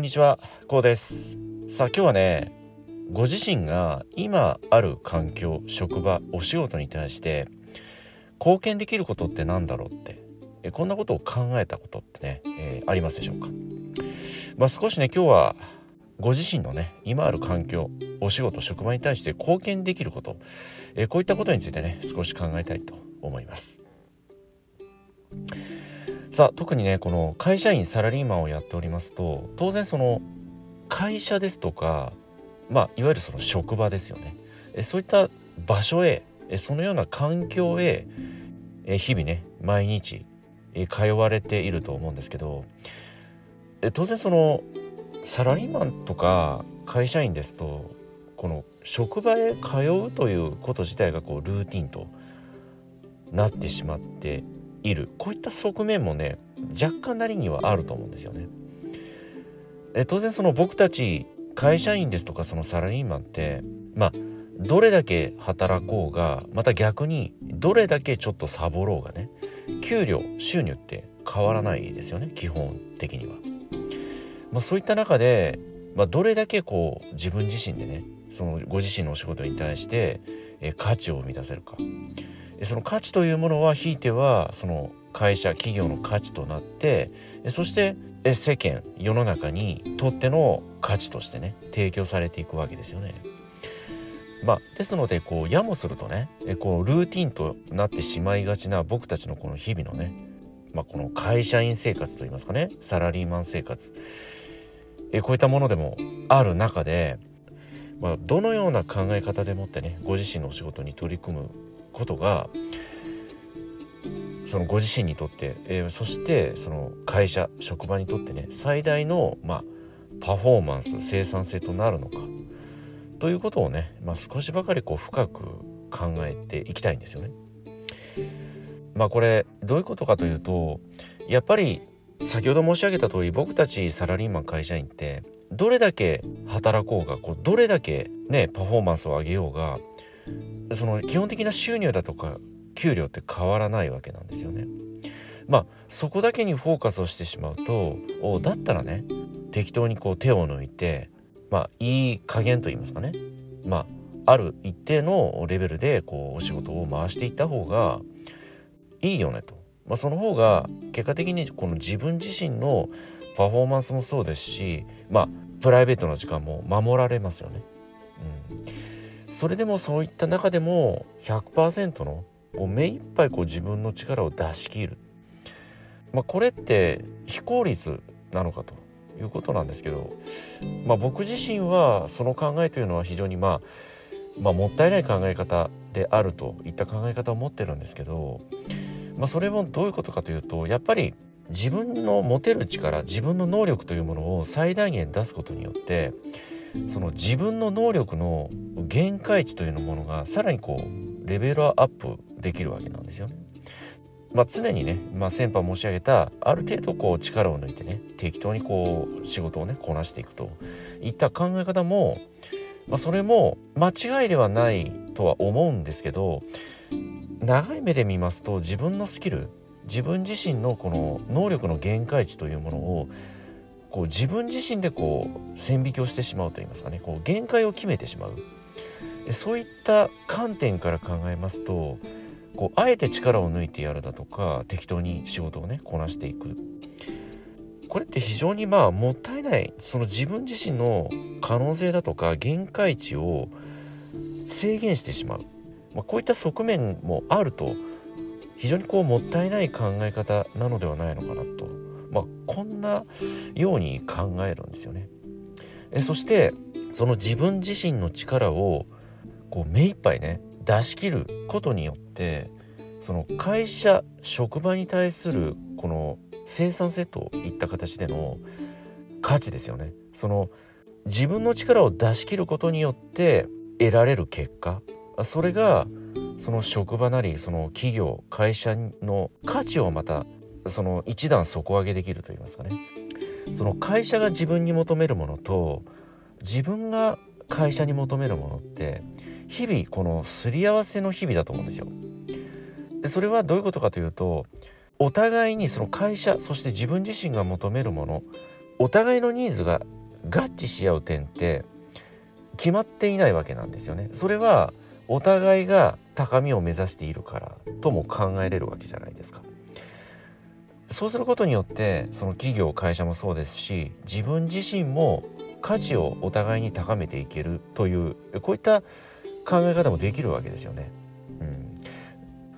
こんにちは、こうです。さあ今日はね、ご自身が今ある環境、職場、お仕事に対して貢献できることって何だろうって、えこんなことを考えたことってね、えーありますでしょうか？まあ少しね、今日はご自身のね、今ある環境、お仕事、職場に対して貢献できること、えこういったことについてね、少し考えたいと思います。さあ特にねこの会社員サラリーマンをやっておりますと当然その会社ですとかまあいわゆるその職場ですよね。えそういった場所へえそのような環境へえ日々ね毎日え通われていると思うんですけどえ当然そのサラリーマンとか会社員ですとこの職場へ通うということ自体がこうルーティンとなってしまっているこういった側面もね若干なりにはあると思うんですよね。え当然その僕たち会社員ですとかそのサラリーマンってまあどれだけ働こうがまた逆にどれだけちょっとサボろうがね給料収入って変わらないですよね基本的には。まあ、そういった中で、まあ、どれだけこう自分自身でねそのご自身のお仕事に対してえ価値を生み出せるかその価値というものはひいてはその会社企業の価値となってそして世間世の中にとっての価値としてね提供されていくわけですよね。まあ、ですのでこうやもするとねこうルーティンとなってしまいがちな僕たちのこの日々のね、まあ、この会社員生活といいますかねサラリーマン生活えこういったものでもある中で、まあ、どのような考え方でもってねご自身のお仕事に取り組むことがそのご自身にとって、えーそしてその会社職場にとってね最大の、まあ、パフォーマンス生産性となるのかということをね、まあ、少しばかりこう深く考えていきたいんですよね。まあこれどういうことかというとやっぱり先ほど申し上げた通り僕たちサラリーマン会社員ってどれだけ働こうがこうどれだけねパフォーマンスを上げようがその基本的な収入だとか給料って変わらないわけなんですよね。まあそこだけにフォーカスをしてしまうとだったらね適当にこう手を抜いてまあいい加減と言いますかねまあある一定のレベルでこうお仕事を回していった方がいいよねと、まあ、その方が結果的にこの自分自身のパフォーマンスもそうですしまあプライベートの時間も守られますよね。うん、それでもそういった中でも100%のこう目いっぱいこう自分の力を出し切る、まあ、これって非効率なのかということなんですけど、まあ、僕自身はその考えというのは非常にまあまあ、もったいない考え方であるといった考え方を持ってるんですけど、まあ、それもどういうことかというとやっぱり自分の持てる力自分の能力というものを最大限出すことによってその自分の能力の限界値というものがさらにこうレベルアップできるわけなんですよね。まあ、常にね、まあ、先般申し上げたある程度こう力を抜いてね適当にこう仕事をねこなしていくといった考え方もまあ、それも間違いではないとは思うんですけど長い目で見ますと自分のスキル自分自身のこの能力の限界値というものをこう自分自身でこう線引きをしてしまうといいますかね。こう限界を決めてしまう。そういった観点から考えますとこうあえて力を抜いてやるだとか適当に仕事をねこなしていく。これって非常にまあもったいないその自分自身の可能性だとか限界値を制限してしまう、まあ、こういった側面もあると非常にこうもったいない考え方なのではないのかなと、まあ、こんなように考えるんですよね。えそしてその自分自身の力をこう目いっぱいね出し切ることによってその会社職場に対するこの生産性といった形での価値ですよねその自分の力を出し切ることによって得られる結果それがその職場なりその企業会社の価値をまたその一段底上げできると言いますかねその会社が自分に求めるものと自分が会社に求めるものって日々このすり合わせの日々だと思うんですよ。でそれはどういうことかというとお互いにその会社そして自分自身が求めるものお互いのニーズが合致し合う点って決まっていないわけなんですよね。それはお互いが高みを目指しているからとも考えれるわけじゃないですか。そうすることによってその企業会社もそうですし自分自身も価値をお互いに高めていけるというこういった考え方もできるわけですよね。うん、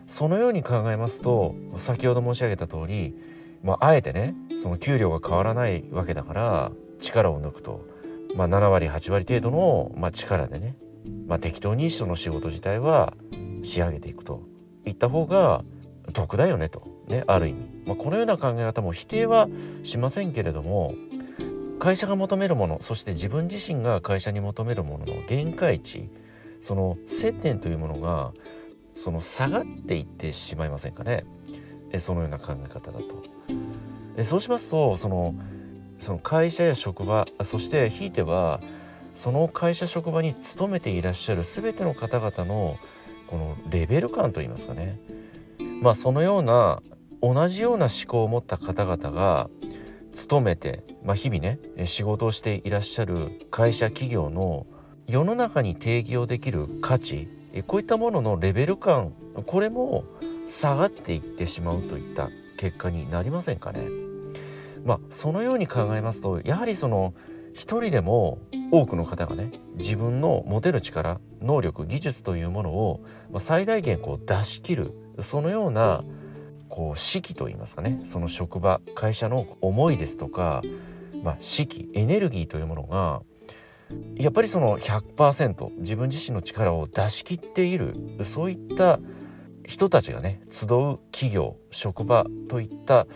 そのように考えますと先ほど申し上げた通り、まあ、えてねその給料が変わらないわけだから力を抜くと、まあ、7割8割程度の、まあ、力でね、まあ、適当にその仕事自体は仕上げていくと。いった方が得だよねと。ねある意味、まあ、このような考え方も否定はしませんけれども会社が求めるものそして自分自身が会社に求めるものの限界値その接点というものがその下がっていってしまいませんかね。えそのような考え方だと。えそうしますとそのその会社や職場そしてひいてはその会社職場に勤めていらっしゃる全ての方々のこのレベル感といいますかね。まあそのような同じような思考を持った方々が勤めて、まあ、日々ね仕事をしていらっしゃる会社企業の世の中に定義をできる価値こういったもののレベル感これも下がっていってしまうといった結果になりませんかね。まあそのように考えますとやはりその一人でも多くの方がね自分の持てる力能力技術というものを最大限こう出し切るそのようなこう士気といいますかねその職場会社の思いですとか、まあ、士気エネルギーというものがやっぱりその100%自分自身の力を出し切っているそういった人たちがね集う企業職場といった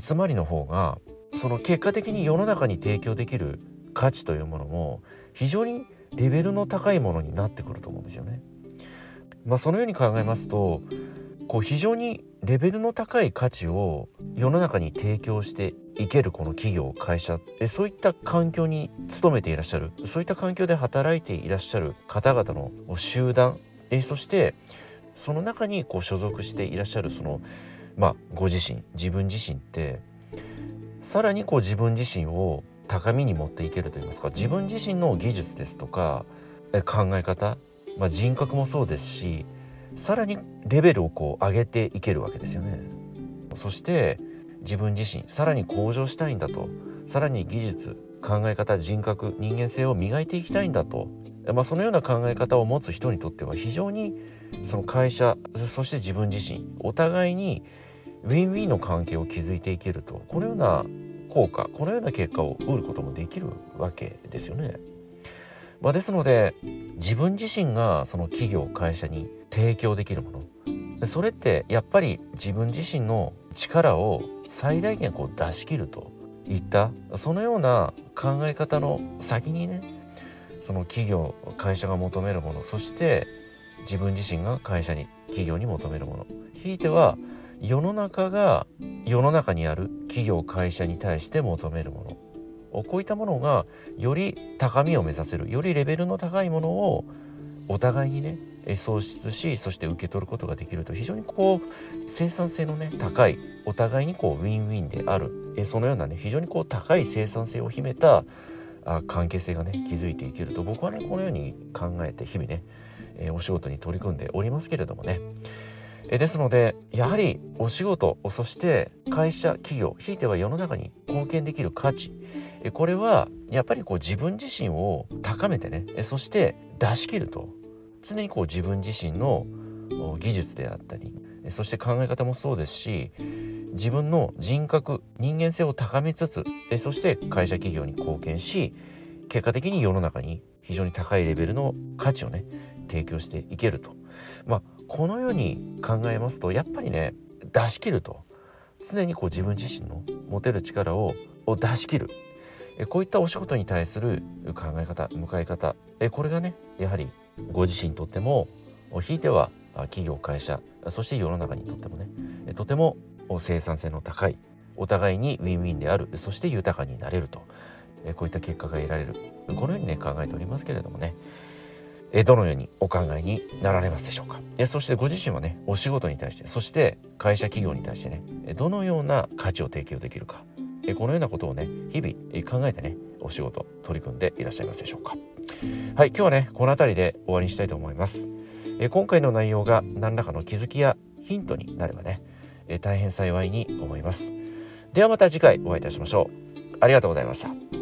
集まりの方がその結果的に世の中に提供できる価値というものも非常にレベルの高いものになってくると思うんですよね。まあ、そのように考えますとこう非常にレベルの高い価値を世の中に提供していけるこの企業会社えそういった環境に勤めていらっしゃるそういった環境で働いていらっしゃる方々の集団えそしてその中にこう所属していらっしゃるそのまあご自身自分自身ってさらにこう自分自身を高みに持っていけるといいますか自分自身の技術ですとか考え方、まあ、人格もそうですしさらにレベルをこう上げていけるわけですよね。そして自分自身さらに向上したいんだとさらに技術考え方人格人間性を磨いていきたいんだと、まあ、そのような考え方を持つ人にとっては非常にその会社そして自分自身お互いにウィンウィンの関係を築いていけるとこのような効果このような結果を得ることもできるわけですよね。まあ、ですので自分自身がその企業会社に提供できるもの。それってやっぱり自分自身の力を最大限こう出し切るといったそのような考え方の先にねその企業会社が求めるものそして自分自身が会社に企業に求めるもの。ひいては世の中が世の中にある企業会社に対して求めるもの。こういったものがより高みを目指せるよりレベルの高いものをお互いにね創出しそして受け取ることができると。非常にこう生産性のね高いお互いにこうウィンウィンである。えそのようなね非常にこう高い生産性を秘めたあ関係性がね築いていけると。僕はねこのように考えて日々ね、えお仕事に取り組んでおりますけれどもね。えですのでやはりお仕事そして会社企業ひいては世の中に貢献できる価値。えこれはやっぱりこう自分自身を高めてねそして出し切ると。常にこう自分自身の技術であったりそして考え方もそうですし自分の人格人間性を高めつつそして会社企業に貢献し結果的に世の中に非常に高いレベルの価値をね提供していけると。まあこのように考えますとやっぱりね出し切ると。常にこう自分自身の持てる力を出し切る。こういったお仕事に対する考え方向かい方。これがねやはりご自身にとってもひいては企業会社そして世の中にとってもねとても生産性の高いお互いにウィンウィンであるそして豊かになれると。こういった結果が得られる。このようにね考えておりますけれどもね。えどのようにお考えになられますでしょうか？えそしてご自身はねお仕事に対してそして会社企業に対してねどのような価値を提供できるか？えこのようなことをね日々え考えてねお仕事取り組んでいらっしゃいますでしょうか？はい今日はねこの辺りで終わりにしたいと思います。え今回の内容が何らかの気づきやヒントになればねえ大変幸いに思います。ではまた次回お会いいたしましょう。ありがとうございました。